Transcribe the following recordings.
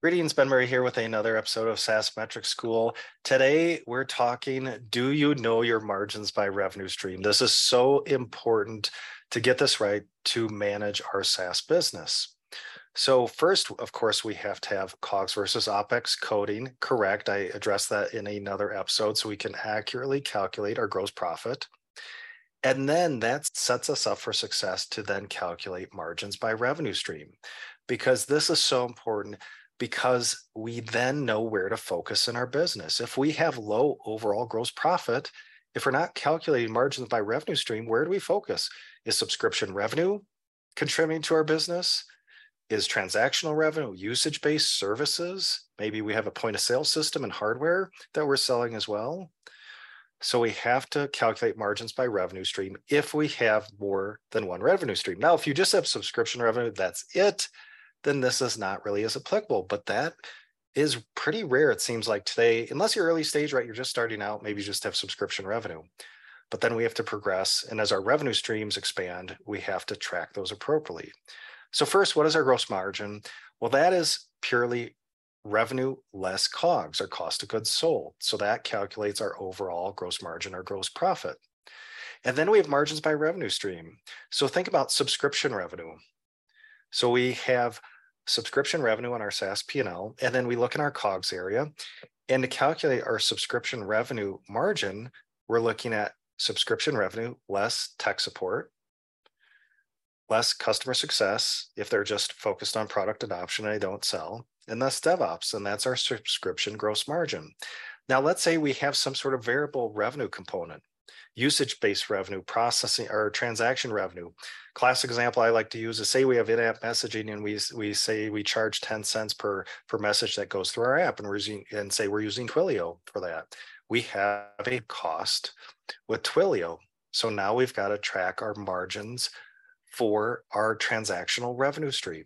Greetings, Ben Murray here with another episode of SaaS Metric School. Today, we're talking Do you know your margins by revenue stream? This is so important to get this right to manage our SaaS business. So, first, of course, we have to have COGS versus OPEX coding correct. I addressed that in another episode so we can accurately calculate our gross profit. And then that sets us up for success to then calculate margins by revenue stream because this is so important because we then know where to focus in our business. If we have low overall gross profit, if we're not calculating margins by revenue stream, where do we focus? Is subscription revenue contributing to our business? Is transactional revenue usage based services? Maybe we have a point of sale system and hardware that we're selling as well. So we have to calculate margins by revenue stream if we have more than one revenue stream. Now, if you just have subscription revenue, that's it then this is not really as applicable. But that is pretty rare, it seems like today, unless you're early stage, right? You're just starting out, maybe you just have subscription revenue. But then we have to progress. And as our revenue streams expand, we have to track those appropriately. So, first, what is our gross margin? Well, that is purely revenue less COGS, our cost of goods sold. So that calculates our overall gross margin, or gross profit. And then we have margins by revenue stream. So think about subscription revenue. So we have subscription revenue on our SaaS P&L, and then we look in our COGS area. And to calculate our subscription revenue margin, we're looking at subscription revenue less tech support, less customer success if they're just focused on product adoption and they don't sell, and less DevOps, and that's our subscription gross margin. Now, let's say we have some sort of variable revenue component usage-based revenue, processing or transaction revenue. Classic example I like to use is say we have in-app messaging and we, we say we charge 10 cents per, per message that goes through our app and we're using and say we're using Twilio for that. We have a cost with Twilio. So now we've got to track our margins for our transactional revenue stream.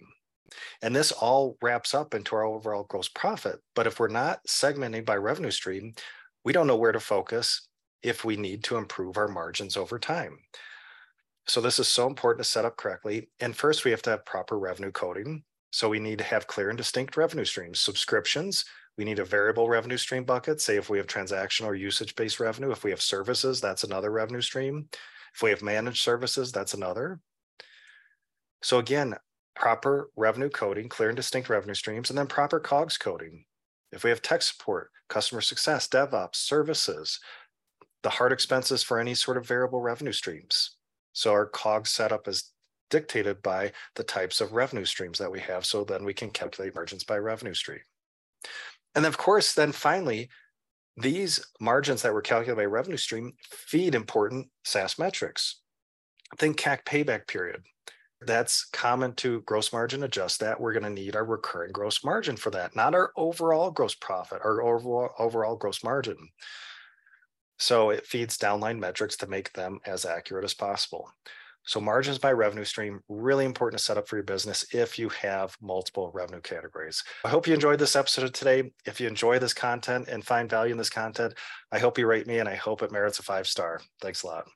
And this all wraps up into our overall gross profit. But if we're not segmenting by revenue stream, we don't know where to focus if we need to improve our margins over time. So this is so important to set up correctly. And first, we have to have proper revenue coding. So we need to have clear and distinct revenue streams. Subscriptions, we need a variable revenue stream bucket. Say if we have transactional or usage-based revenue, if we have services, that's another revenue stream. If we have managed services, that's another. So again, proper revenue coding, clear and distinct revenue streams, and then proper COGS coding. If we have tech support, customer success, DevOps, services, the hard expenses for any sort of variable revenue streams. So our COGS setup is dictated by the types of revenue streams that we have. So then we can calculate margins by revenue stream. And of course, then finally, these margins that were calculated by revenue stream feed important SaaS metrics. Think CAC payback period. That's common to gross margin adjust that. We're going to need our recurring gross margin for that, not our overall gross profit, our overall, overall gross margin. So it feeds downline metrics to make them as accurate as possible. So margins by revenue stream, really important to set up for your business if you have multiple revenue categories. I hope you enjoyed this episode today. If you enjoy this content and find value in this content, I hope you rate me and I hope it merits a five star. Thanks a lot.